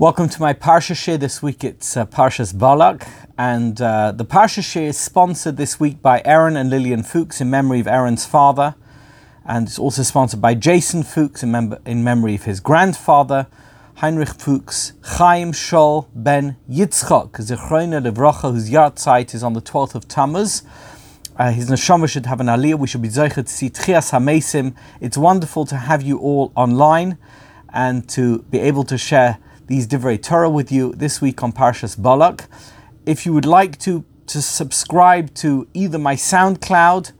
Welcome to my Parsha Shiur. This week it's uh, Parshas Balak, and uh, the Parsha Shiur is sponsored this week by Aaron and Lillian Fuchs in memory of Aaron's father, and it's also sponsored by Jason Fuchs in, mem- in memory of his grandfather, Heinrich Fuchs, Chaim Shol ben Yitzchok, Zichroina Levracha, whose yahrzeit is on the 12th of Tammuz. Uh, his neshama should have an aliyah. We should be zeichet to see Tchias HaMesim. It's wonderful to have you all online and to be able to share these Divrei Torah with you this week on Parshas Balak. If you would like to, to subscribe to either my SoundCloud,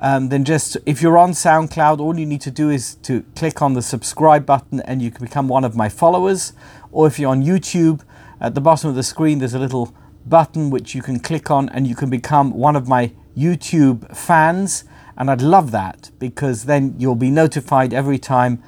um, then just if you're on SoundCloud, all you need to do is to click on the subscribe button and you can become one of my followers. Or if you're on YouTube, at the bottom of the screen, there's a little button which you can click on and you can become one of my YouTube fans. And I'd love that because then you'll be notified every time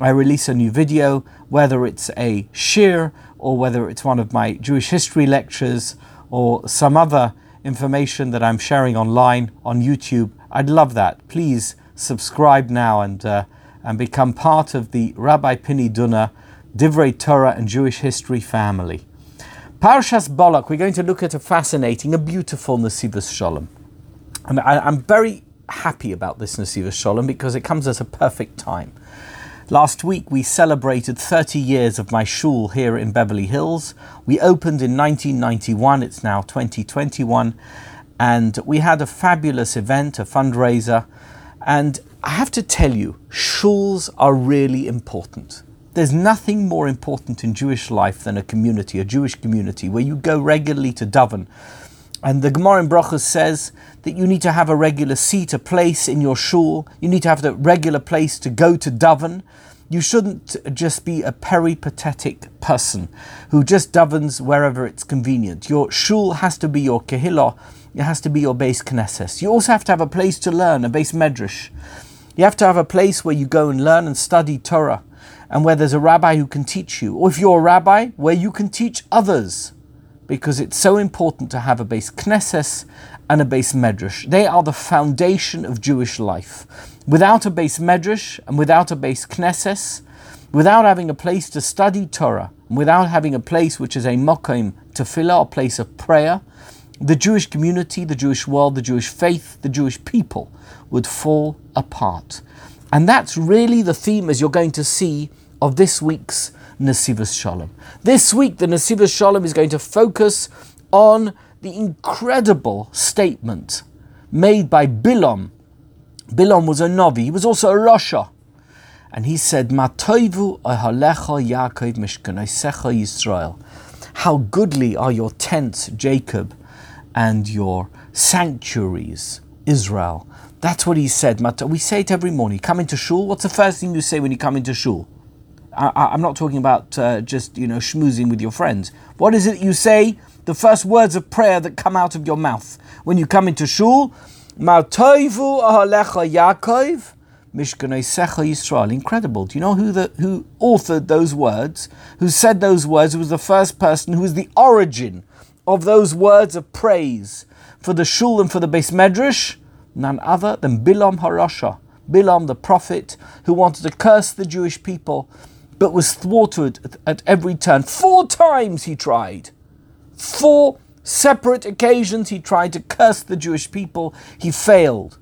I release a new video, whether it's a shiur or whether it's one of my Jewish history lectures or some other information that I'm sharing online on YouTube. I'd love that. Please subscribe now and uh, and become part of the Rabbi Pini Dunner Divrei Torah and Jewish history family. Parshas Balak, we're going to look at a fascinating, a beautiful Nesivos Shalom. And I, I'm very happy about this Nesivos Shalom because it comes at a perfect time. Last week we celebrated 30 years of my shul here in Beverly Hills. We opened in 1991, it's now 2021, and we had a fabulous event, a fundraiser. And I have to tell you, shuls are really important. There's nothing more important in Jewish life than a community, a Jewish community, where you go regularly to daven. And the Gemara in Brachos says that you need to have a regular seat, a place in your shul. You need to have the regular place to go to daven. You shouldn't just be a peripatetic person who just davens wherever it's convenient. Your shul has to be your kehillah. It has to be your base knesses. You also have to have a place to learn, a base medrash. You have to have a place where you go and learn and study Torah, and where there's a rabbi who can teach you. Or if you're a rabbi, where you can teach others because it's so important to have a base Knesses and a base Medrash. They are the foundation of Jewish life. Without a base Medrash and without a base Knesses, without having a place to study Torah, without having a place which is a Mokim tefillah, a place of prayer, the Jewish community, the Jewish world, the Jewish faith, the Jewish people would fall apart. And that's really the theme, as you're going to see, of this week's Nesivos Shalom. This week, the Nesivos Shalom is going to focus on the incredible statement made by Bilam. Bilam was a Navi, he was also a Rasha. And he said, Yaakov Yisrael. How goodly are your tents, Jacob, and your sanctuaries, Israel. That's what he said. We say it every morning. Come into shul. What's the first thing you say when you come into shul? I, am not talking about uh, just you know schmoozing with your friends. What is it you say? The first words of prayer that come out of your mouth when you come into shul. Ma'toivu ahalecha Yaakov, mishkaneisecha Yisrael. Incredible. Do you know who the who authored those words? Who said those words? Who was the first person? Who was the origin of those words of praise for the shul and for the base medrash? None other than Bilam Harasha. Bilam the prophet who wanted to curse the Jewish people but was thwarted at every turn. Four times he tried. Four separate occasions he tried to curse the Jewish people. He failed.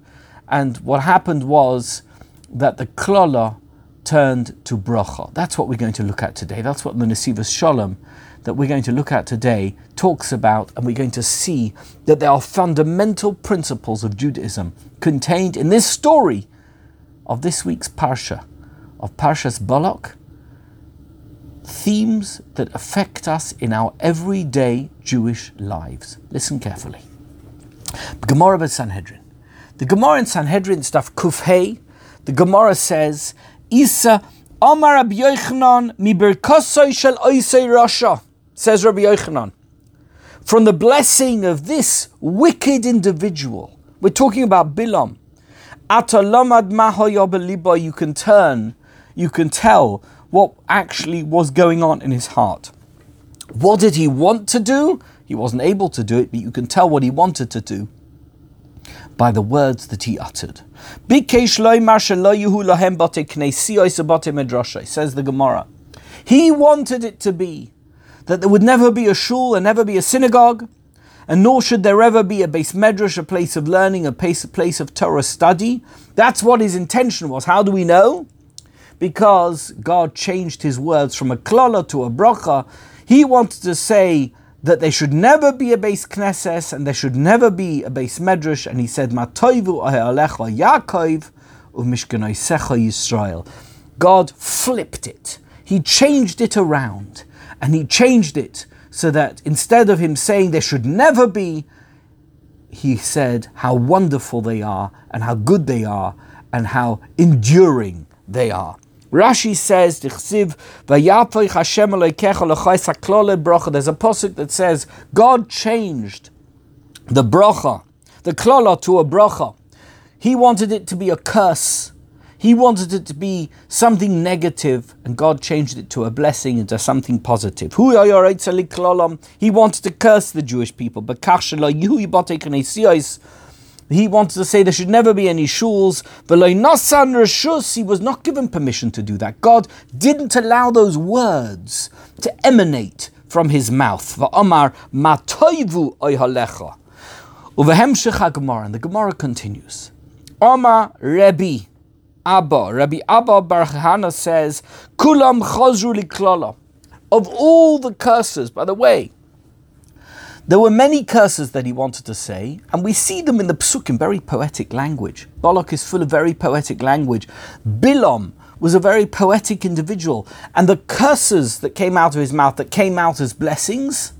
And what happened was that the klola turned to bracha. That's what we're going to look at today. That's what the Nesivos Shalom that we're going to look at today talks about, and we're going to see that there are fundamental principles of Judaism contained in this story of this week's Parsha, of Parshas Balak, themes that affect us in our everyday Jewish lives. Listen carefully. Gemara by Sanhedrin. The Gemara in Sanhedrin stuff Kufhei, the Gemara says, Isa Amar Rabbi Yochanan mi berkasoi shel oisei rasha, says Rabbi Yochanan. From the blessing of this wicked individual, we're talking about Bilam. Atalamad mahoyobeliba, you can turn, you can tell what actually was going on in his heart. What did he want to do? He wasn't able to do it, but you can tell what he wanted to do by the words that he uttered. Says the Gemara. He wanted it to be that there would never be a shul and never be a synagogue, and nor should there ever be a base medrash, a place of learning, a place, a place of Torah study. That's what his intention was. How do we know? Because God changed his words from a klola to a bracha. He wanted to say that there should never be a base knesses and there should never be a base medrash, and he said, "Matoivu alecha Yaakov umishkanaisecha Yisrael." God flipped it. He changed it around, and he changed it so that instead of him saying there should never be, he said how wonderful they are and how good they are and how enduring they are. Rashi says, There's a posuk that says, God changed the bracha, the klola to a bracha. He wanted it to be a curse. He wanted it to be something negative, and God changed it to a blessing into something positive. He wanted to curse the Jewish people. He wanted to say there should never be any shuls. He was not given permission to do that. God didn't allow those words to emanate from his mouth. And the Gemara continues. Omar Rebbe. Abba, Rabbi Abba Bar Chana says, Kulam chazru liklala. Of all the curses, by the way, there were many curses that he wanted to say, and we see them in the psuk in very poetic language. Balak is full of very poetic language. Bilam was a very poetic individual, and the curses that came out of his mouth, that came out as blessings,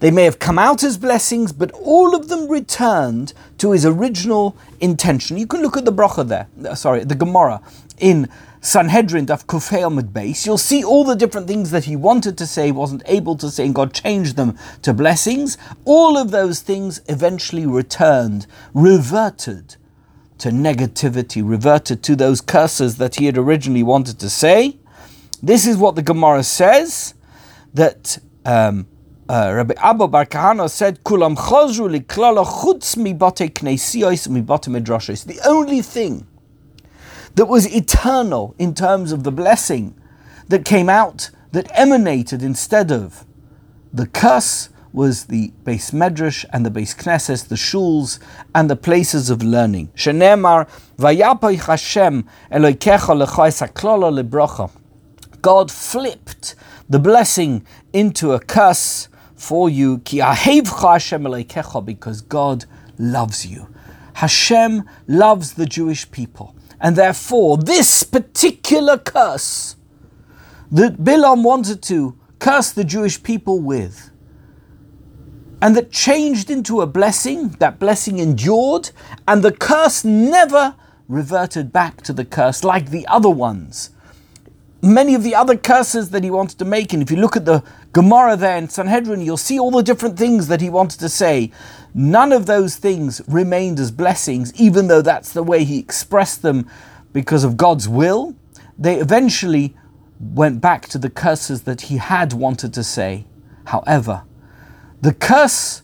they may have come out as blessings, but all of them returned to his original intention. You can look at the bracha there, sorry, the Gemara in Sanhedrin Daf Kufay Amud Base. You'll see all the different things that he wanted to say, wasn't able to say, and God changed them to blessings. All of those things eventually returned, reverted to negativity, reverted to those curses that he had originally wanted to say. This is what the Gemara says that. Um, uh, Rabbi Abba Bar Kahana said, "Kulam chazru liklala chutz mi bate knesiyos mi bate midrashos." The only thing that was eternal in terms of the blessing that came out, that emanated instead of the curse, was the base medrash and the base knesses, the shuls and the places of learning. Shenemar Hashem. God flipped the blessing into a curse for you, ki Hashem because God loves you. Hashem loves the Jewish people. And therefore, this particular curse that Bilam wanted to curse the Jewish people with, and that changed into a blessing, that blessing endured, and the curse never reverted back to the curse like the other ones many of the other curses that he wanted to make. And if you look at the Gemara there in Sanhedrin, you'll see all the different things that he wanted to say. None of those things remained as blessings, even though that's the way he expressed them because of God's will. They eventually went back to the curses that he had wanted to say. However, the curse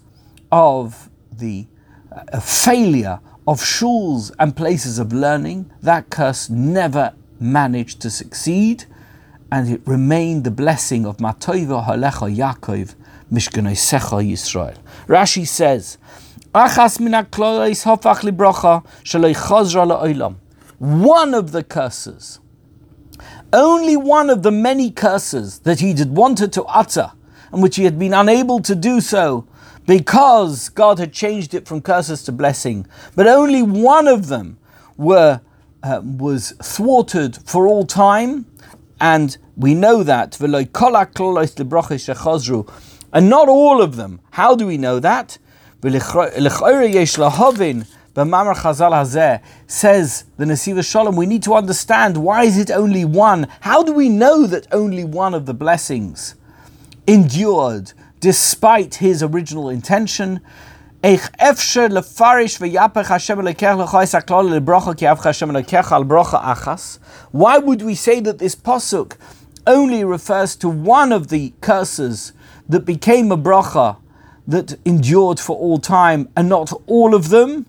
of the uh, failure of shuls and places of learning, that curse never managed to succeed, and it remained the blessing of Matoiva Halecha Yaakov Mishkanaisecha Yisrael. Rashi says, One of the curses, only one of the many curses that he had wanted to utter, and which he had been unable to do so because God had changed it from curses to blessing, but only one of them were uh, was thwarted for all time, and we know that. And not all of them. How do we know that? says the Nesiva Shalom, we need to understand why is it only one? How do we know that only one of the blessings endured despite his original intention? Why would we say that this pasuk only refers to one of the curses that became a bracha that endured for all time and not all of them?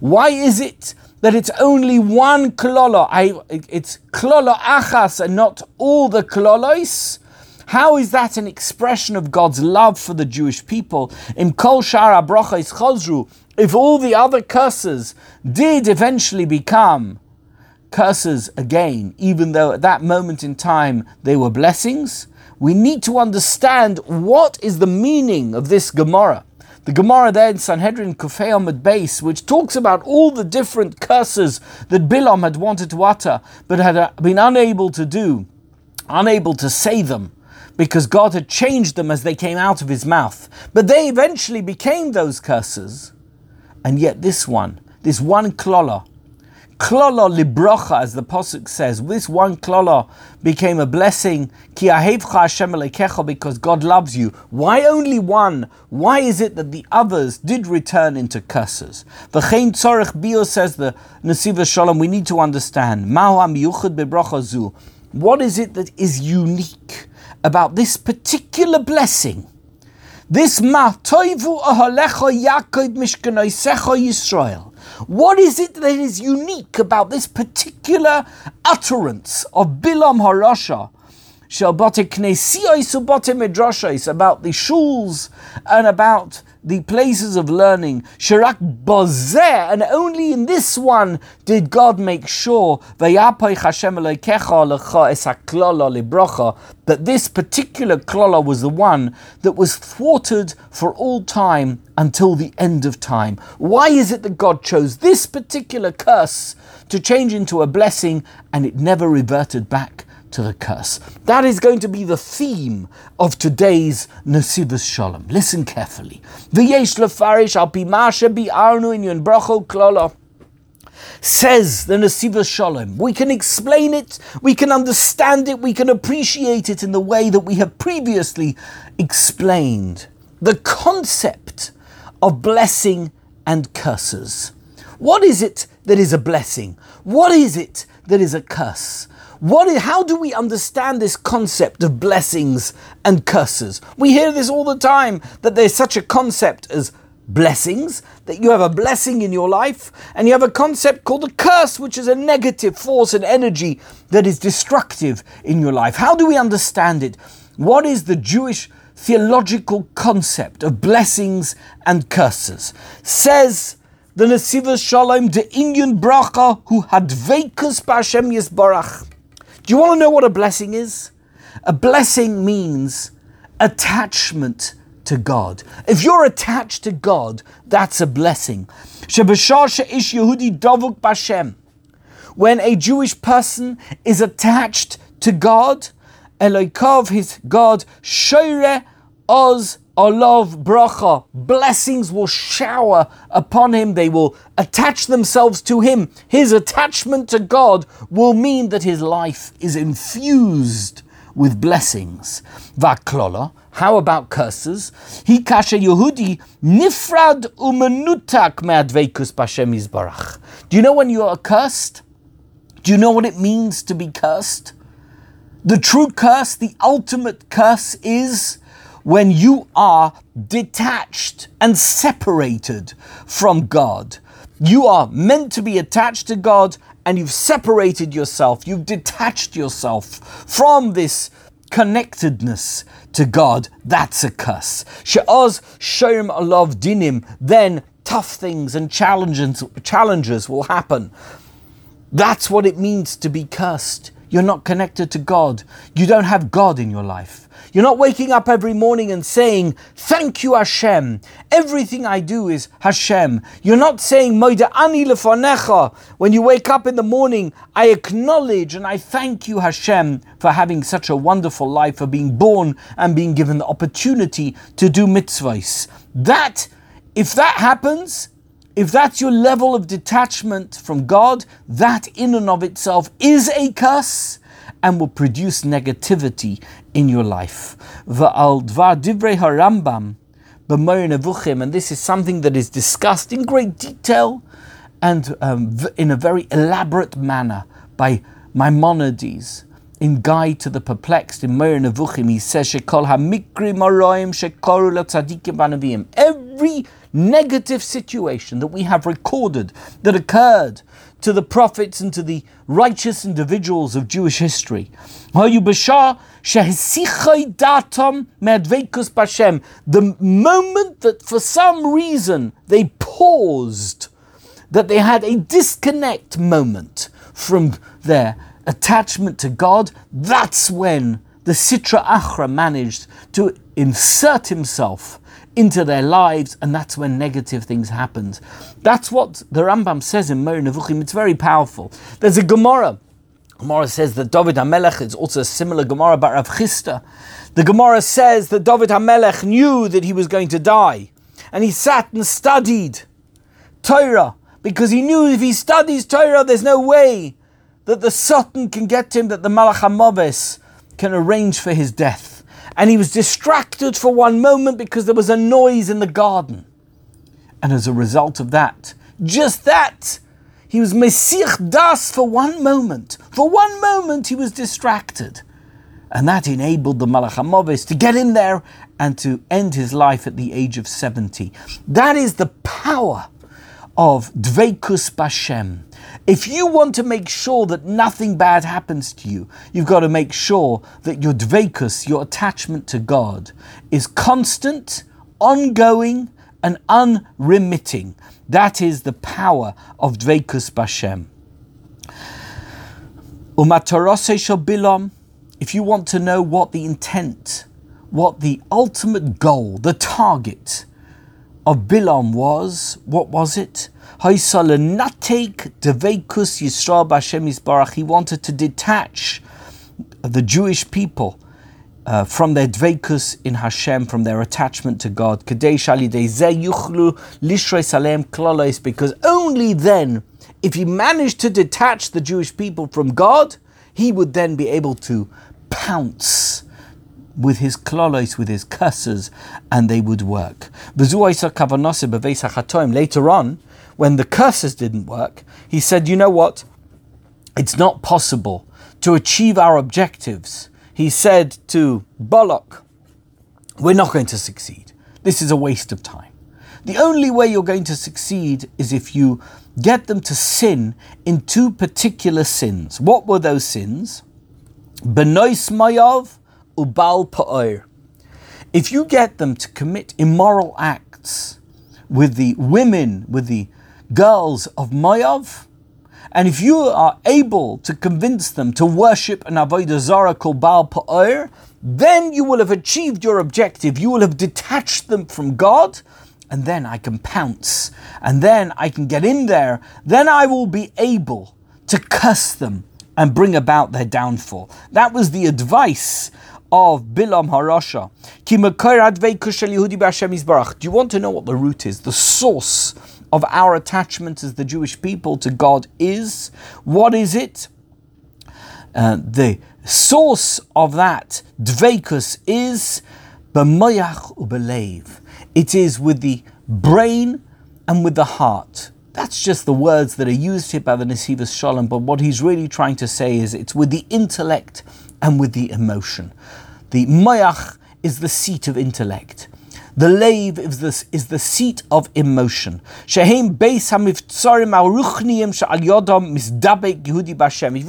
Why is it that it's only one klolo, it's klolo achas and not all the klolos. How is that an expression of God's love for the Jewish people? Im kol shara brachos chozru, if all the other curses did eventually become curses again, even though at that moment in time they were blessings, we need to understand what is the meaning of this Gemara. The Gemara there in Sanhedrin Kufay Amud base, which talks about all the different curses that Bilam had wanted to utter, but had uh, been unable to do, unable to say them, because God had changed them as they came out of his mouth. But they eventually became those curses. And yet this one, this one klola, Klolo librocha, as the Pasuk says, this one klolo became a blessing, ki Hashem because God loves you. Why only one? Why is it that the others did return into curses? V'chein tzorech bio says the Nesiva Shalom, we need to understand, what is it that is unique about this particular blessing? This ma toivu ahalecha Yaakov mishkanaisecha Yisrael. What is it that is unique about this particular utterance of Bilam Harasha? about the shuls and about the places of learning. Shirak Bozeh, and only in this one did God make sure that this particular klola was the one that was thwarted for all time until the end of time. Why is it that God chose this particular curse to change into a blessing and it never reverted back? To the curse. That is going to be the theme of today's Nesivas Shalom. Listen carefully. V'yesh lefarish al pimasha bi'arnu in yun bracho klolo. Says the Nesivas Shalom. We can explain it, we can understand it, we can appreciate it in the way that we have previously explained. The concept of blessing and curses. What is it that is a blessing? What is it that is a curse? What is, how do we understand this concept of blessings and curses? We hear this all the time that there's such a concept as blessings, that you have a blessing in your life, and you have a concept called a curse, which is a negative force and energy that is destructive in your life. How do we understand it? What is the Jewish theological concept of blessings and curses? Says the Nesivas Shalom, the Indian bracha who had vekas b'Hashem Yisbarach. Do you want to know what a blessing is? A blessing means attachment to God. If you're attached to God, that's a blessing. When a Jewish person is attached to God, Eloikov, his God, Shoire Oz Olav bracha, blessings will shower upon him. They will attach themselves to him. His attachment to God will mean that his life is infused with blessings. Vaklola, how about curses? He kasha Yehudi nifrad umenutak me'adveikus b'Hashem yizbarach. Do you know when you are cursed? Do you know what it means to be cursed? The true curse, the ultimate curse is when you are detached and separated from God. You are meant to be attached to God and you've separated yourself, you've detached yourself from this connectedness to God. That's a curse. She'oz shom alav dinim, then tough things and challenges, challenges will happen. That's what it means to be cursed. You're not connected to God. You don't have God in your life. You're not waking up every morning and saying, Thank you, Hashem. Everything I do is Hashem. You're not saying, ani lefanecha. When you wake up in the morning, I acknowledge and I thank you, Hashem, for having such a wonderful life, for being born and being given the opportunity to do mitzvahs. That, if that happens, if that's your level of detachment from God, that in and of itself is a curse and will produce negativity in your life. Va'al dvar divrei harambam and this is something that is discussed in great detail and um, in a very elaborate manner by Maimonides in Guide to the Perplexed in Moreh Nevuchim. He says, "Shekol hamikri shekoru latzadikim banavim." Every negative situation that we have recorded that occurred to the prophets and to the righteous individuals of Jewish history. The moment that for some reason they paused, that they had a disconnect moment from their attachment to God, that's when the Sitra Achra managed to insert himself into their lives, and that's when negative things happened. That's what the Rambam says in Moreh Nevuchim. It's very powerful. There's a Gemara. Gemara says that David HaMelech is also a similar Gemara about Rav Chisda. The Gemara says that David HaMelech knew that he was going to die, and he sat and studied Torah because he knew if he studies Torah, there's no way that the Satan can get him, that the Malach HaMavis can arrange for his death. And he was distracted for one moment because there was a noise in the garden. And as a result of that, just that, he was Mesich Das for one moment. For one moment, he was distracted. And that enabled the Malach to get in there and to end his life at the age of 70. That is the power of Dveikus Bashem. If you want to make sure that nothing bad happens to you, you've got to make sure that your Dveikus, your attachment to God, is constant, ongoing, and unremitting. That is the power of Dveikus Bashem. Umatarose Bilam, if you want to know what the intent, what the ultimate goal, the target, of Bilam was, what was it? He wanted to detach the Jewish people uh, from their dveikus in Hashem, from their attachment to God. Because only then, if he managed to detach the Jewish people from God, he would then be able to pounce with his klolos, with his curses, and they would work. Later on, when the curses didn't work, he said, You know what? It's not possible to achieve our objectives. He said to Balak, We're not going to succeed. This is a waste of time. The only way you're going to succeed is if you get them to sin in two particular sins. What were those sins? Benois Mayav ubal pa'ir. If you get them to commit immoral acts with the women, with the girls of Mayav, and if you are able to convince them to worship an Avodah Zarah called Baal Pa'ir, then you will have achieved your objective. You will have detached them from God, and then I can pounce, and then I can get in there. Then I will be able to curse them and bring about their downfall. That was the advice of Bilam Harasha. Do you want to know what the root is? The source of our attachment as the Jewish people to God is? What is it? Uh, the source of that dveikus is b'mayach ubelev. It is with the brain and with the heart. That's just the words that are used here by the Nesivos Shalom, but what he's really trying to say is it's with the intellect and with the emotion. The mayach is the seat of intellect. The lave is the, is the seat of emotion. If you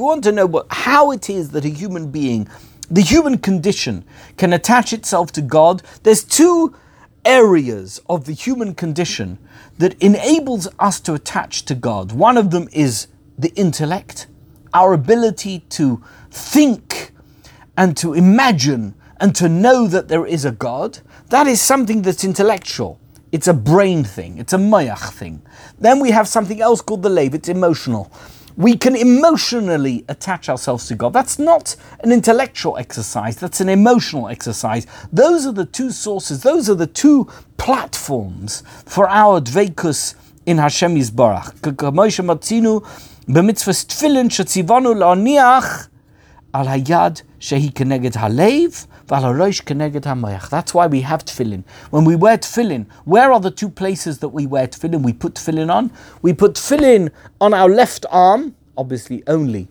want to know what, how it is that a human being, the human condition, can attach itself to God, there's two areas of the human condition that enables us to attach to God. One of them is the intellect, our ability to think and to imagine and to know that there is a God. That is something that's intellectual. It's a brain thing, it's a mayach thing. Then we have something else called the lave, it's emotional. We can emotionally attach ourselves to God. That's not an intellectual exercise, that's an emotional exercise. Those are the two sources, those are the two platforms for our dveikus in Hashem Yisbarach. la'aniach al hayad shehi keneged halev that's why we have tefillin. When we wear tefillin, where are the two places that we wear tefillin? We put tefillin on. We put tefillin on our left arm, obviously only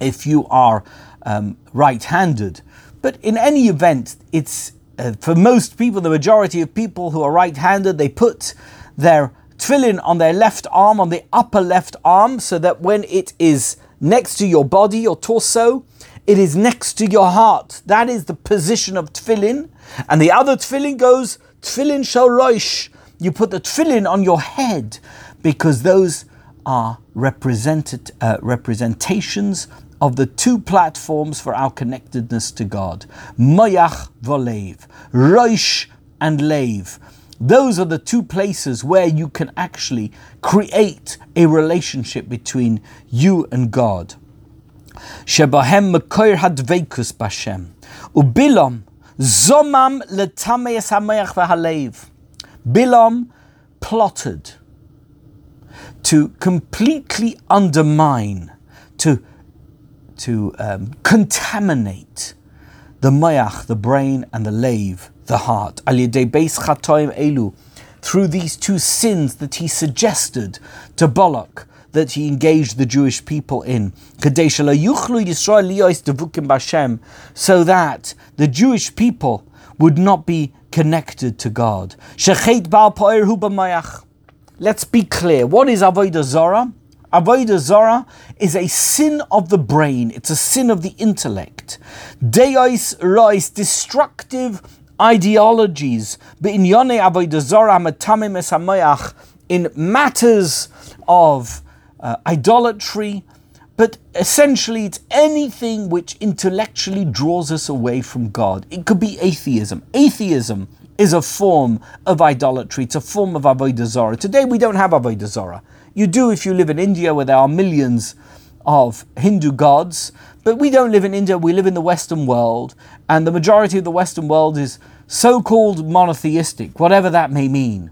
if you are um, right-handed. But in any event, it's uh, for most people, the majority of people who are right-handed, they put their tefillin on their left arm, on the upper left arm, so that when it is next to your body, your torso, it is next to your heart. That is the position of tefillin. And the other tefillin goes tefillin shel roish. You put the tefillin on your head because those are represented, uh, representations of the two platforms for our connectedness to God Mayach Volev, Roish and Lev. Those are the two places where you can actually create a relationship between you and God. Shebahem Mekoir Hadveikus Bashem. Ubilam Zomam Letameis Hamayach V'Halev. Bilam plotted to completely undermine, to, to um, contaminate the mayach, the brain, and the lave, the heart. through these two sins that he suggested to Balak that he engaged the Jewish people in, so that the Jewish people would not be connected to God. Let's be clear. What is Avodah Zorah? Avodah Zorah is a sin of the brain. It's a sin of the intellect. Deis rois, destructive ideologies. In matters of uh, idolatry, but essentially it's anything which intellectually draws us away from God. It could be atheism. Atheism is a form of idolatry. It's a form of avodah zarah. Today we don't have avodah zarah. You do if you live in India, where there are millions of Hindu gods, but we don't live in India. We live in the Western world, and the majority of the Western world is so-called monotheistic, whatever that may mean.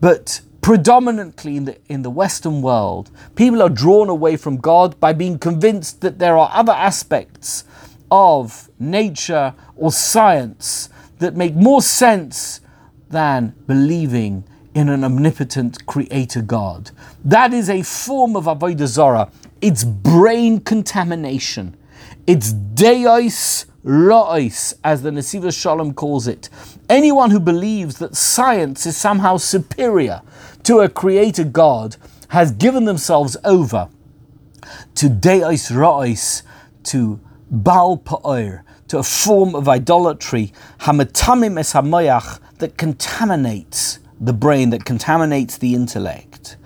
But predominantly in the, in the Western world, people are drawn away from God by being convinced that there are other aspects of nature or science that make more sense than believing in an omnipotent creator God. That is a form of Avodah Zarah. It's brain contamination. It's deis ra'is, as the Nesiva Shalom calls it. Anyone who believes that science is somehow superior to a creator God has given themselves over to deis ra'is, to Baal Pa'ir, to a form of idolatry, hamatamim es hamayach, that contaminates the brain, that contaminates the intellect.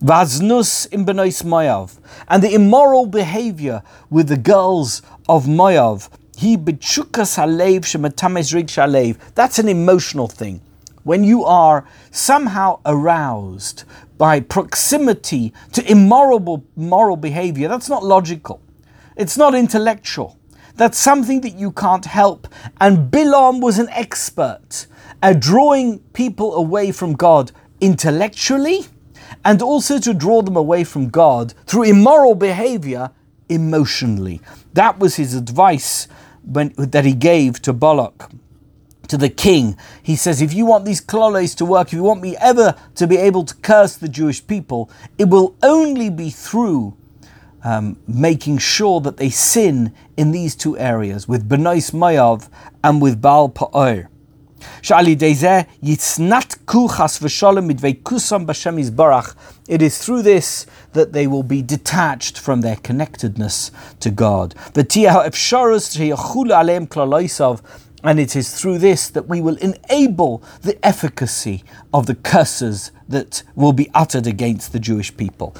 Vaznus im benois Mayav, and the immoral behavior with the girls of Mayav. He bechukas halev shematames rig. That's an emotional thing. When you are somehow aroused by proximity to immoral moral behavior, that's not logical. It's not intellectual. That's something that you can't help. And Bilam was an expert at drawing people away from God intellectually and also to draw them away from God through immoral behavior emotionally. That was his advice when, that he gave to Balak to the king. He says, if you want these kloles to work, if you want me ever to be able to curse the Jewish people, it will only be through um, making sure that they sin in these two areas, with Benois Mayav and with Baal Pa'or. It is through this that they will be detached from their connectedness to God. And it is through this that we will enable the efficacy of the curses that will be uttered against the Jewish people.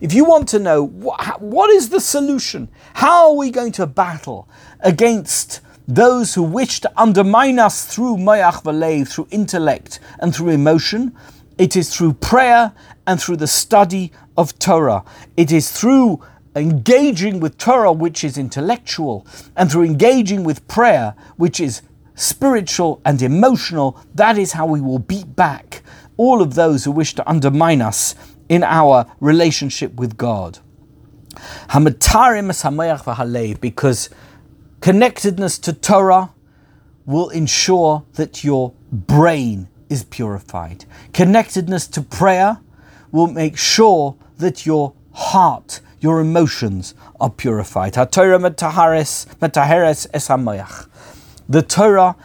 If you want to know what, what is the solution, how are we going to battle against those who wish to undermine us through mayach v'leiv, through intellect and through emotion, it is through prayer and through the study of Torah. It is through engaging with Torah, which is intellectual, and through engaging with prayer, which is spiritual and emotional, that is how we will beat back all of those who wish to undermine us in our relationship with God. Because connectedness to Torah will ensure that your brain is purified. Connectedness to prayer will make sure that your heart your emotions are purified. The Torah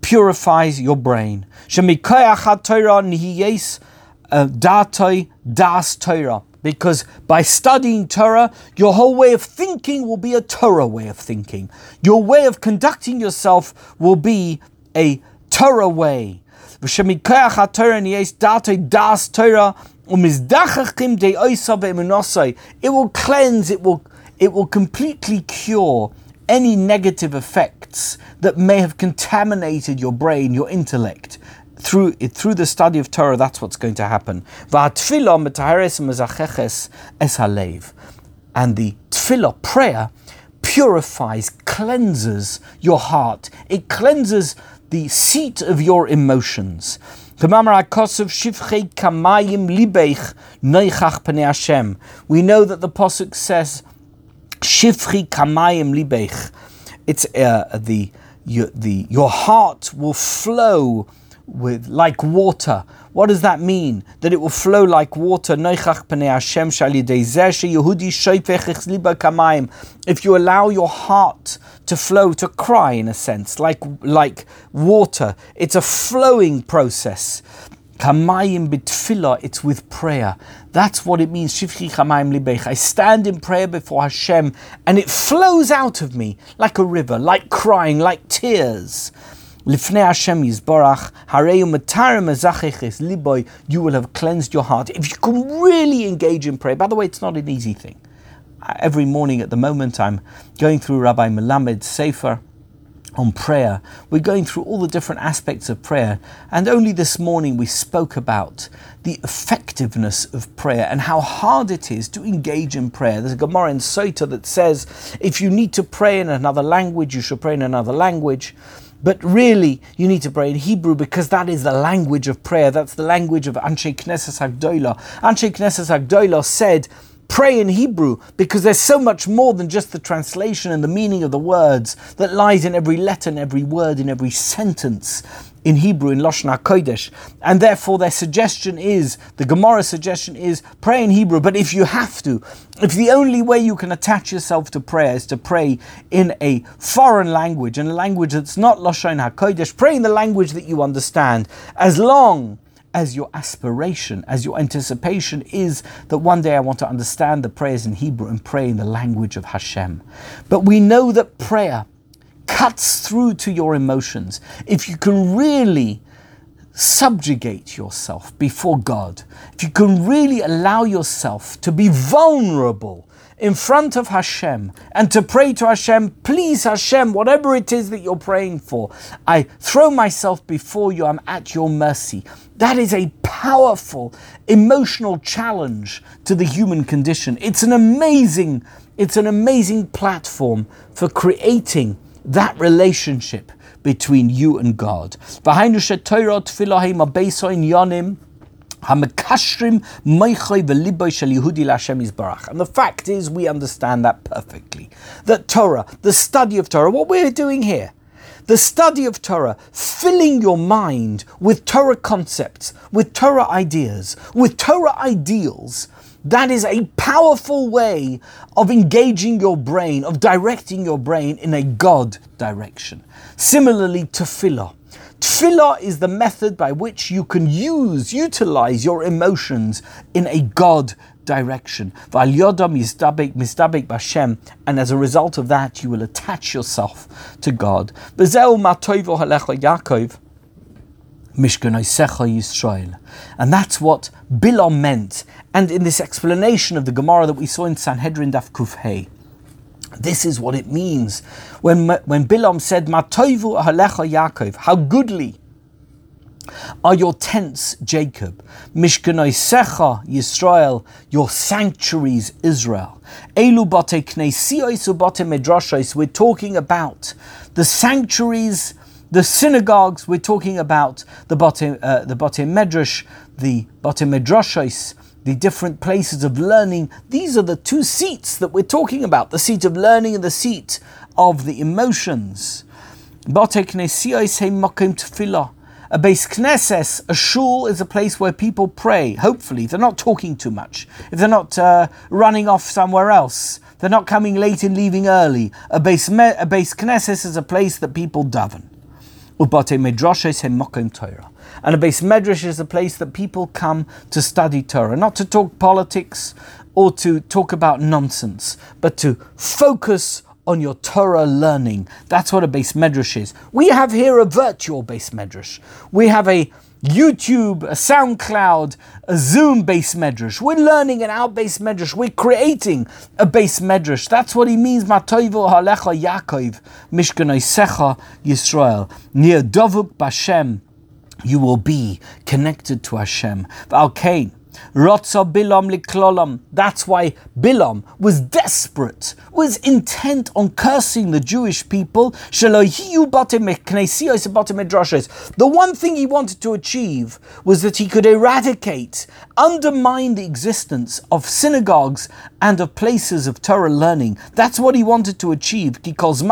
purifies your brain. Shemikoyach uh, das Torah. Because by studying Torah, your whole way of thinking will be a Torah way of thinking. Your way of conducting yourself will be a Torah way. It will cleanse, it will, it will completely cure any negative effects that may have contaminated your brain, your intellect. Through, through the study of Torah, that's what's going to happen. And the tefillah, prayer, purifies, cleanses your heart. It cleanses the seat of your emotions. We know that the Pasuk says, Shifchi kamayim libech. It's uh, the, your, the, your heart will flow with like water. What does that mean? That it will flow like water. If you allow your heart to flow, to cry in a sense, like like water, it's a flowing process. It's with prayer. That's what it means. I stand in prayer before Hashem, and it flows out of me like a river, like crying, like tears. Lifnei Hashem Yizborach, Hareyu Matarim Liboy, you will have cleansed your heart. If you can really engage in prayer, by the way, it's not an easy thing. Uh, every morning at the moment, I'm going through Rabbi Melamed's Sefer on prayer. We're going through all the different aspects of prayer, and only this morning we spoke about the effectiveness of prayer and how hard it is to engage in prayer. There's a Gemara in Sota that says if you need to pray in another language, you should pray in another language. But really, you need to pray in Hebrew because that is the language of prayer. That's the language of Anshe Knesset Hagdolah. Anshe Knesset Hagdolah said, pray in Hebrew because there's so much more than just the translation and the meaning of the words that lies in every letter and every word, in every sentence in Hebrew, in Lashon HaKodesh. And therefore, their suggestion is, the Gemara suggestion is, pray in Hebrew. But if you have to, if the only way you can attach yourself to prayer is to pray in a foreign language, in a language that's not Lashon HaKodesh, pray in the language that you understand, as long as your aspiration, as your anticipation is that one day I want to understand the prayers in Hebrew and pray in the language of Hashem. But we know that prayer cuts through to your emotions, if you can really subjugate yourself before God, if you can really allow yourself to be vulnerable in front of Hashem and to pray to Hashem, please Hashem, whatever it is that you're praying for, I throw myself before you, I'm at your mercy. That is a powerful emotional challenge to the human condition. It's an amazing, it's an amazing platform for creating that relationship between you and God. And the fact is, we understand that perfectly. That Torah, the study of Torah, what we're doing here, the study of Torah, filling your mind with Torah concepts, with Torah ideas, with Torah ideals, that is a powerful way of engaging your brain, of directing your brain in a God direction. Similarly, tefillah. Tefillah is the method by which you can use, utilize your emotions in a God direction. And as a result of that, you will attach yourself to God. Yisrael. And that's what Bilam meant. And in this explanation of the Gemara that we saw in Sanhedrin Daf Kufhei, this is what it means. When, when Bilam said, Matoivu Ahalecha Yaakov, how goodly are your tents, Jacob, Mishkanaisecha Yisrael, your sanctuaries, Israel. Elu bate knesios ubate medrashos. We're talking about the sanctuaries the synagogues, we're talking about the Bate, uh, the Bate Medrash, the Bate Medrashos, the different places of learning. These are the two seats that we're talking about the seat of learning and the seat of the emotions. Tefillah. A base knesses, a shul, is a place where people pray. Hopefully, they're not talking too much, if they're not uh, running off somewhere else, They're not coming late and leaving early. A base, me- a base knesset is a place that people daven. Ubate medrashes hem mokim Torah. And a base medrash is a place that people come to study Torah, not to talk politics or to talk about nonsense, but to focus on your Torah learning. That's what a base medrash is. We have here a virtual base medrash. We have a YouTube, a SoundCloud, a Zoom based medrash. We're learning an out based medrash. We're creating a beis medrash. That's what he means. Matoivo halecha Yaakov, Mishkanaisecha Yisrael. Near Dovuk Bashem, you will be connected to Hashem. Valkain. Rotza Bilam liklolam. That's why Bilam was desperate, was intent on cursing the Jewish people. The one thing he wanted to achieve was that he could eradicate, undermine the existence of synagogues and of places of Torah learning. That's what he wanted to achieve. Because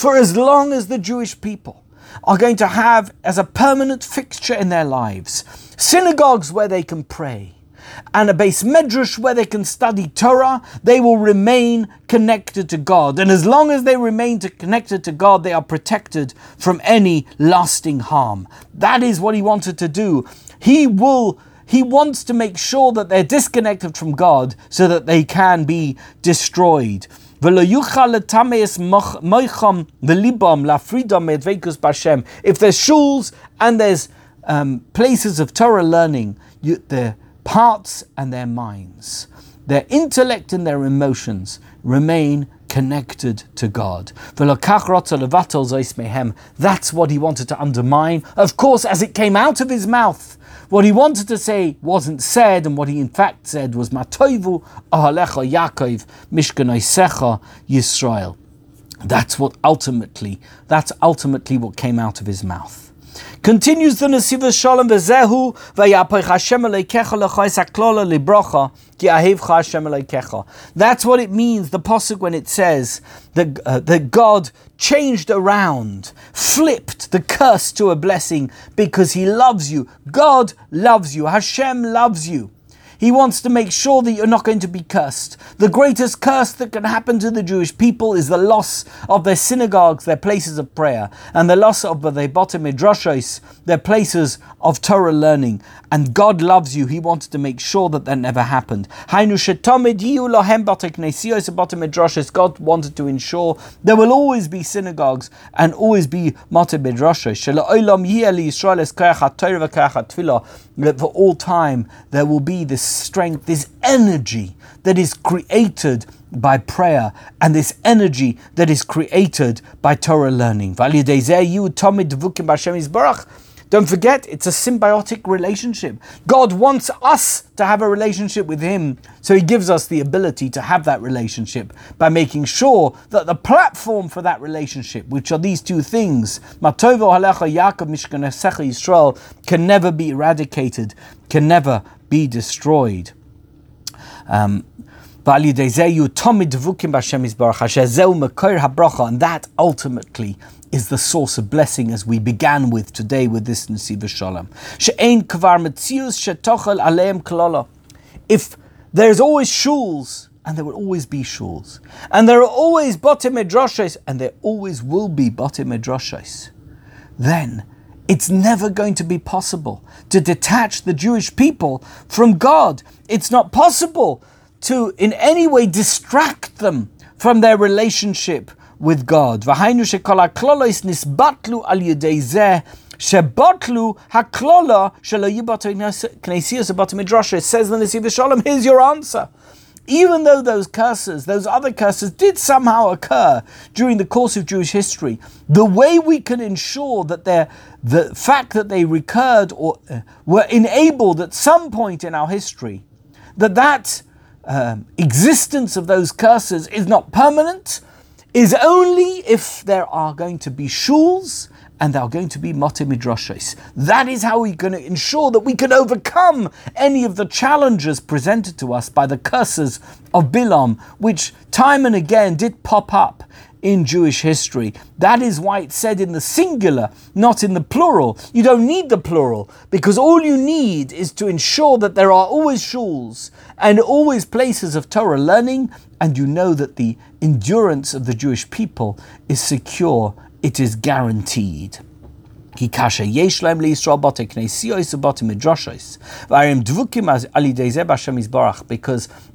for as long as the Jewish people are going to have as a permanent fixture in their lives synagogues where they can pray and a beis medrash where they can study Torah, they will remain connected to God. And as long as they remain to, connected to God, they are protected from any lasting harm. That is what he wanted to do. He will he wants to make sure that they're disconnected from God so that they can be destroyed. If there's shuls and there's um, places of Torah learning, you, their parts and their minds, their intellect and their emotions remain connected to God. That's what he wanted to undermine. Of course, as it came out of his mouth, what he wanted to say wasn't said, and what he in fact said was Matoivu Ahalecha Yaakov Mishkanaisecha Yisrael. That's what ultimately, that's ultimately what came out of his mouth. Continues the Nesiva Shalom v'zehu v'yapech Hashem aleikecha l'chais haklola librocha ki ahevcha Hashem aleikecha. That's what it means, the posuk when it says that, uh, that God changed around, flipped the curse to a blessing because He loves you. God loves you. Hashem loves you. He wants to make sure that you're not going to be cursed. The greatest curse that can happen to the Jewish people is the loss of their synagogues, their places of prayer, and the loss of their botim midrashos, their places of Torah learning. And God loves you. He wanted to make sure that that never happened. God wanted to ensure there will always be synagogues and always be Mata midrashos. That for all time there will be this strength, this energy that is created by prayer and this energy that is created by Torah learning. Don't forget, it's a symbiotic relationship. God wants us to have a relationship with Him, so He gives us the ability to have that relationship by making sure that the platform for that relationship, which are these two things, Matovo Halecha Yaakov Mishkanesecha Yisrael, can never be eradicated, can never be destroyed. Um, and that ultimately is the source of blessing as we began with today with this Nesiva Shalom. If there's always shuls, and there will always be shuls, and there are always botim medrashes, and there always will be botim medrashes, then it's never going to be possible to detach the Jewish people from God. It's not possible to in any way distract them from their relationship with God. והיינו שכל הכלולוס נסבטלו על ידי זה שבוטלו הכלולה שלא יהיו כנסיות ובתי מדרשה. It says in the Nesiv Shalom, here's your answer. Even though those curses, those other curses, did somehow occur during the course of Jewish history, the way we can ensure that the fact that they recurred or uh, were enabled at some point in our history, that that um, existence of those curses is not permanent, is only if there are going to be shuls and they are going to be midrashes. That is how we're going to ensure that we can overcome any of the challenges presented to us by the curses of Bilam, which time and again did pop up in Jewish history. That is why it's said in the singular, not in the plural. You don't need the plural because all you need is to ensure that there are always shuls and always places of Torah learning, and you know that the endurance of the Jewish people is secure, it is guaranteed. Because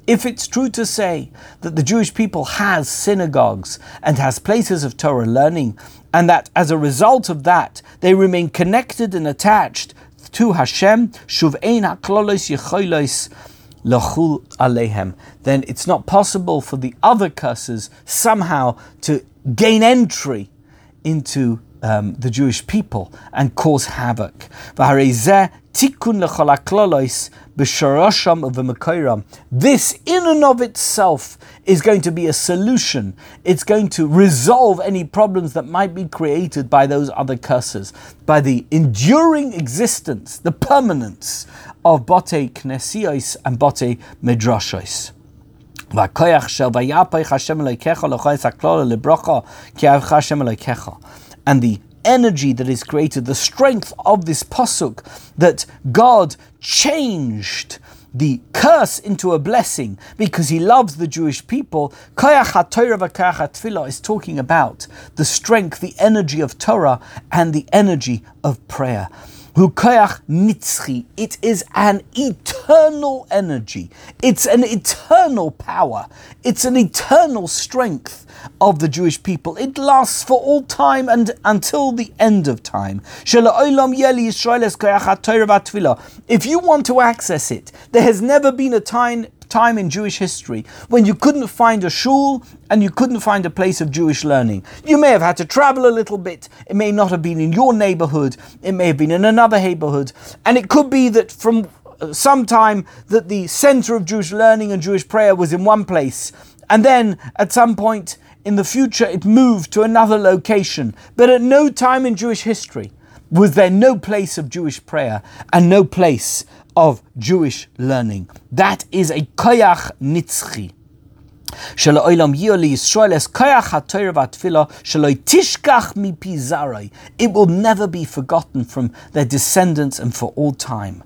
if it's true to say that the Jewish people has synagogues and has places of Torah learning, and that as a result of that, they remain connected and attached to Hashem, alehem, then it's not possible for the other curses somehow to gain entry into um, the Jewish people and cause havoc. This in and of itself is going to be a solution. It's going to resolve any problems that might be created by those other curses, by the enduring existence, the permanence of Bote Knesios and Bote Midrashos. And the energy that is created, the strength of this posuk, that God changed the curse into a blessing because he loves the Jewish people. is talking about the strength, the energy of Torah, and the energy of prayer. It is an eternal energy. It's an eternal power. It's an eternal strength of the Jewish people. It lasts for all time and until the end of time. If you want to access it, there has never been a time time in Jewish history when you couldn't find a shul and you couldn't find a place of Jewish learning. You may have had to travel a little bit. It may not have been in your neighborhood. It may have been in another neighborhood. And it could be that from uh, some time that the center of Jewish learning and Jewish prayer was in one place. And then at some point in the future it moved to another location. But at no time in Jewish history was there no place of Jewish prayer and no place of Jewish learning. That is a koyach nitzchi. It will never be forgotten from their descendants and for all time.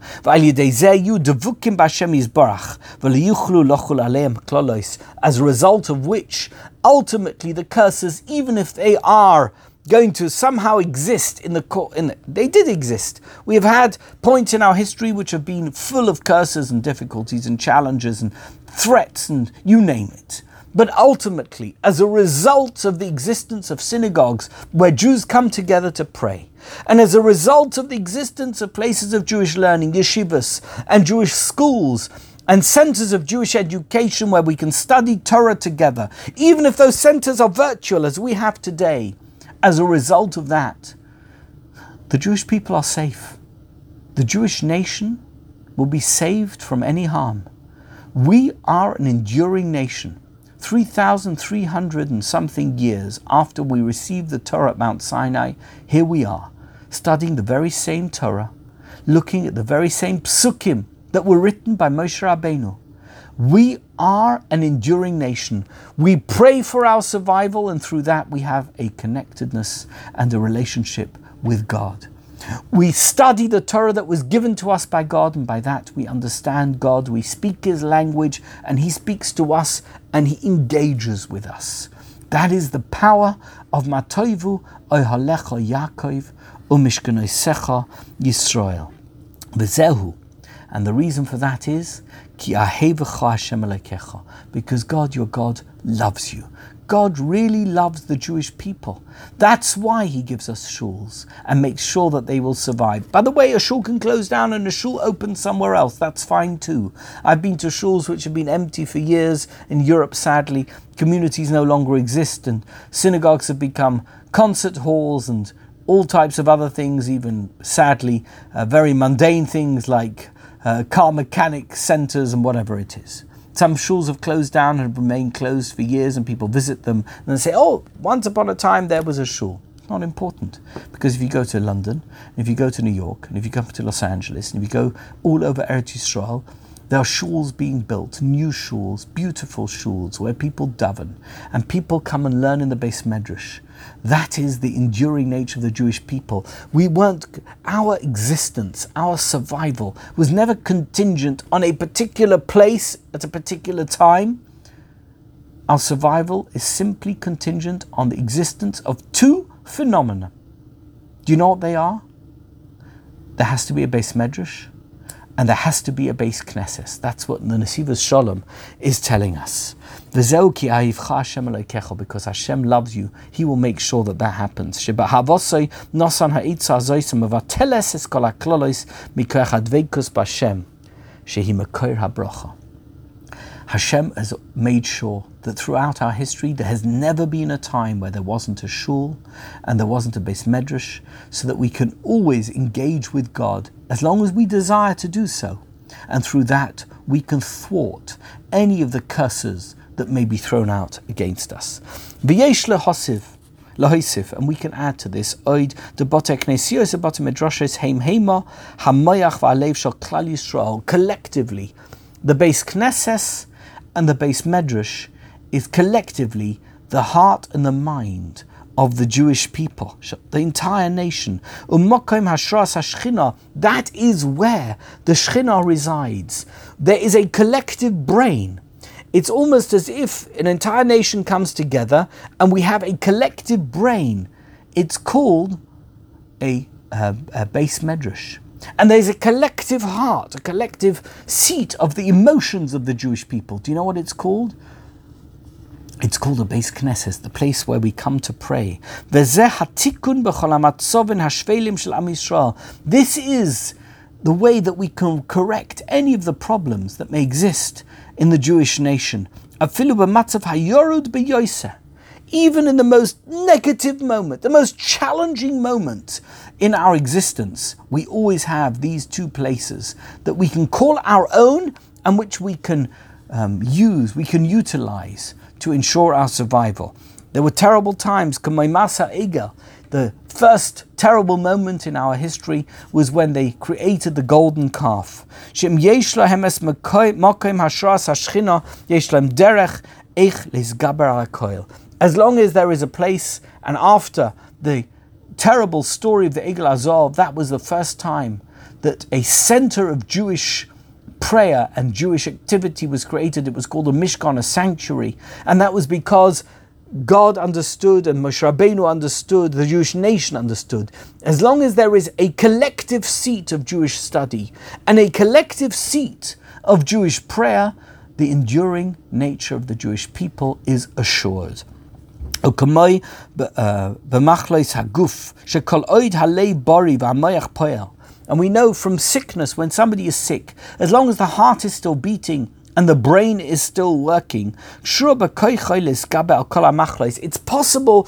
As a result of which, ultimately the curses, even if they are going to somehow exist in the court. In the, they did exist. We have had points in our history which have been full of curses and difficulties and challenges and threats and you name it. But ultimately, as a result of the existence of synagogues where Jews come together to pray, and as a result of the existence of places of Jewish learning, yeshivas, and Jewish schools, and centers of Jewish education where we can study Torah together, even if those centers are virtual as we have today, as a result of that, the Jewish people are safe. The Jewish nation will be saved from any harm. We are an enduring nation. 3,300 and something years after we received the Torah at Mount Sinai, here we are, studying the very same Torah, looking at the very same psukim that were written by Moshe Rabbeinu. We are an enduring nation. We pray for our survival, and through that, we have a connectedness and a relationship with God. We study the Torah that was given to us by God, and by that we understand God. We speak His language, and He speaks to us and He engages with us. That is the power of Matoivu Oyhalecha Yaakov Umishkanoisecha Yisrael. V'zehu. And the reason for that is because God, your God, loves you. God really loves the Jewish people. That's why He gives us shuls and makes sure that they will survive. By the way, a shul can close down and a shul open somewhere else. That's fine too. I've been to shuls which have been empty for years in Europe, sadly. Communities no longer exist, and synagogues have become concert halls and all types of other things, even sadly, uh, very mundane things like uh, car mechanic centres and whatever it is. Some shuls have closed down and have remained closed for years, and people visit them and they say, "Oh, once upon a time there was a shul." It's not important because if you go to London, if you go to New York, and if you come to Los Angeles, and if you go all over Eretz Yisrael, There are shuls being built, new shuls, beautiful shuls, where people daven and people come and learn in the beis medrash. That is the enduring nature of the Jewish people. We weren't, our existence, our survival was never contingent on a particular place at a particular time. Our survival is simply contingent on the existence of two phenomena. Do you know what they are? There has to be a beis medrash and there has to be a beis knesses. That's what the Nesivos Shalom is telling us. Because Hashem loves you, He will make sure that that happens. Hashem has made sure that throughout our history there has never been a time where there wasn't a shul and there wasn't a beis medrash, so that we can always engage with God as long as we desire to do so. And through that we can thwart any of the curses that may be thrown out against us. V'yesh lehosiv, Lahisif, and we can add to this oid bote knesios bote medrashes heim heima hamayach va'alev shel klal Yisrael collectively the beis knesses and the beis medrash is collectively the heart and the mind of the Jewish people, the entire nation. That is where the Shekhinah resides. There is a collective brain. It's almost as if an entire nation comes together and we have a collective brain. It's called a, a, a beis medrash. And there's a collective heart, a collective seat of the emotions of the Jewish people. Do you know what it's called? It's called the beis Knesset, the place where we come to pray. This is the way that we can correct any of the problems that may exist in the Jewish nation. Even in the most negative moment, the most challenging moment in our existence, we always have these two places that we can call our own and which we can um, use, we can utilize to ensure our survival. There were terrible times, Kamaimasa the first terrible moment in our history was when they created the golden calf. As long as there is a place, and after the terrible story of the Egel Azov, that was the first time that a center of Jewish prayer and Jewish activity was created. It was called a Mishkan, a sanctuary. And that was because God understood and Moshe Rabbeinu understood, the Jewish nation understood. As long as there is a collective seat of Jewish study and a collective seat of Jewish prayer, the enduring nature of the Jewish people is assured. Uh, and we know from sickness, when somebody is sick, as long as the heart is still beating and the brain is still working, it's possible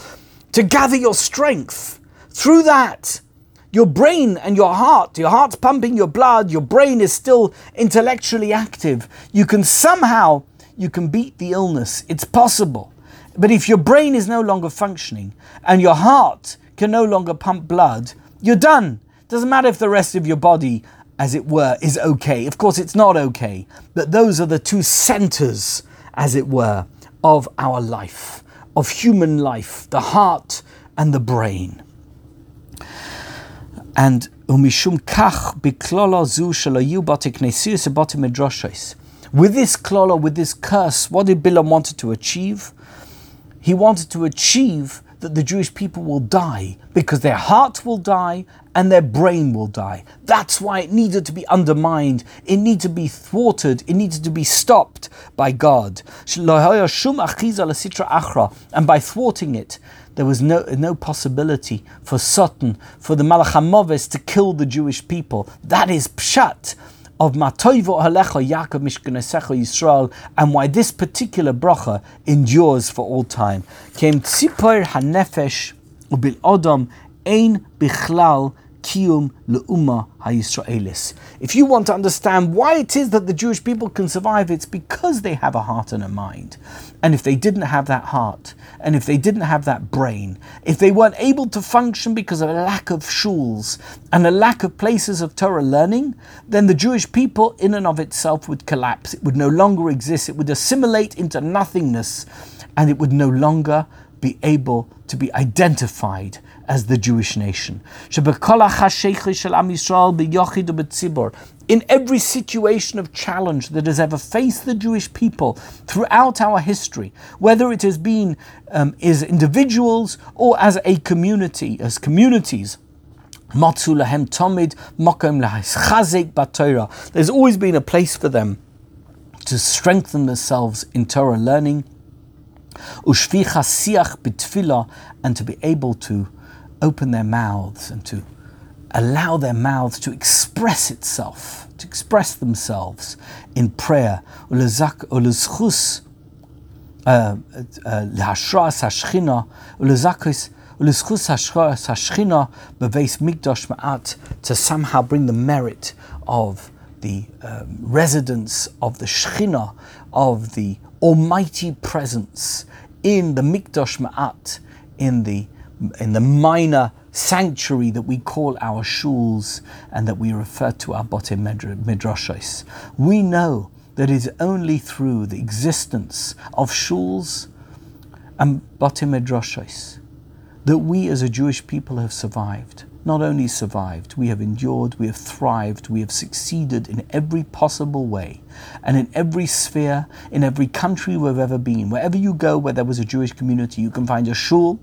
to gather your strength through that. Your brain and your heart, your heart's pumping your blood, your brain is still intellectually active. You can somehow you can beat the illness. It's possible. But if your brain is no longer functioning and your heart can no longer pump blood, you're done. Doesn't matter if the rest of your body, as it were, is okay. Of course, it's not okay. But those are the two centers, as it were, of our life, of human life the heart and the brain. And umishum kach. With this klolo, with this curse, what did Bilam wanted to achieve? He wanted to achieve that the Jewish people will die because their heart will die and their brain will die. That's why it needed to be undermined, it needed to be thwarted, it needed to be stopped by God. And by thwarting it, there was no, no possibility for Satan, for the Malachamoves to kill the Jewish people. That is Pshat of Matoivo Halecha Yaakov Mishkanesecha Yisrael and why this particular bracha endures for all time. Came Tzipor Hanefesh Ubil Odom Ein Bichlal Kiyum HaYisraelis. If you want to understand why it is that the Jewish people can survive, it's because they have a heart and a mind. And if they didn't have that heart, and if they didn't have that brain, if they weren't able to function because of a lack of shuls and a lack of places of Torah learning, then the Jewish people in and of itself would collapse. It would no longer exist. It would assimilate into nothingness and it would no longer be able to be identified as the Jewish nation. In every situation of challenge that has ever faced the Jewish people throughout our history, whether it has been um, as individuals or as a community, as communities, There's always been a place for them to strengthen themselves in Torah learning, and to be able to open their mouths and to allow their mouths to express itself, to express themselves in prayer. To somehow bring the merit of the um, residence of the Shechina, of the Almighty Presence in the Mikdash Ma'at, in the in the minor sanctuary that we call our shuls and that we refer to our botim midrashos. We know that it is only through the existence of shuls and botim midrashos that we as a Jewish people have survived. Not only survived, we have endured, we have thrived, we have succeeded in every possible way. And in every sphere, in every country we've ever been, wherever you go where there was a Jewish community, you can find a shul,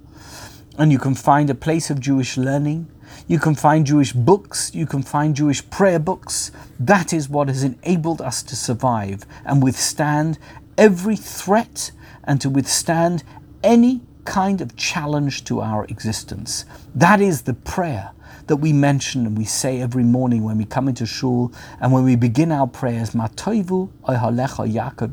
and you can find a place of Jewish learning. You can find Jewish books. You can find Jewish prayer books. That is what has enabled us to survive and withstand every threat and to withstand any kind of challenge to our existence. That is the prayer that we mention and we say every morning when we come into shul and when we begin our prayers. Matoivu Yaakov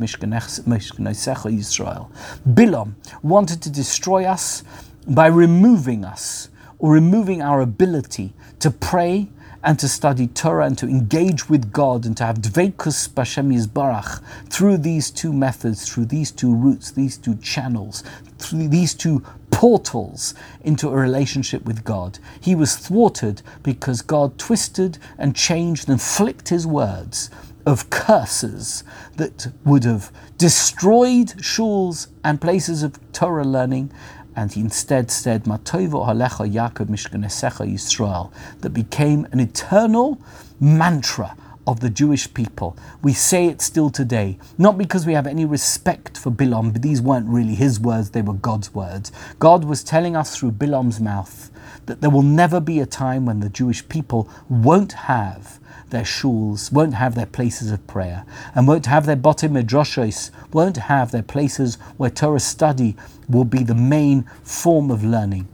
Yisrael. Bilam wanted to destroy us by removing us or removing our ability to pray and to study Torah and to engage with God and to have dveikus b'Hashem Yisbarach through these two methods, through these two routes, these two channels, through these two portals into a relationship with God. He was thwarted because God twisted and changed and flipped his words of curses that would have destroyed shuls and places of Torah learning and he instead said, Matoivo Halecha Yaakov Mishkanesecha Yisrael, that became an eternal mantra of the Jewish people. We say it still today, not because we have any respect for Bilam, but these weren't really his words, they were God's words. God was telling us through Bilam's mouth that there will never be a time when the Jewish people won't have their shuls, won't have their places of prayer, and won't have their botim midrashos, won't have their places where Torah study will be the main form of learning.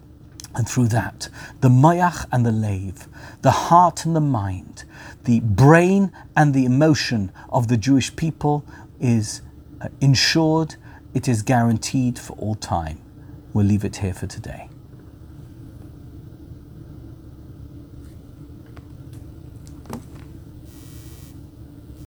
And through that, the mayach and the lave, the heart and the mind, the brain and the emotion of the Jewish people is uh, ensured, it is guaranteed for all time. We'll leave it here for today.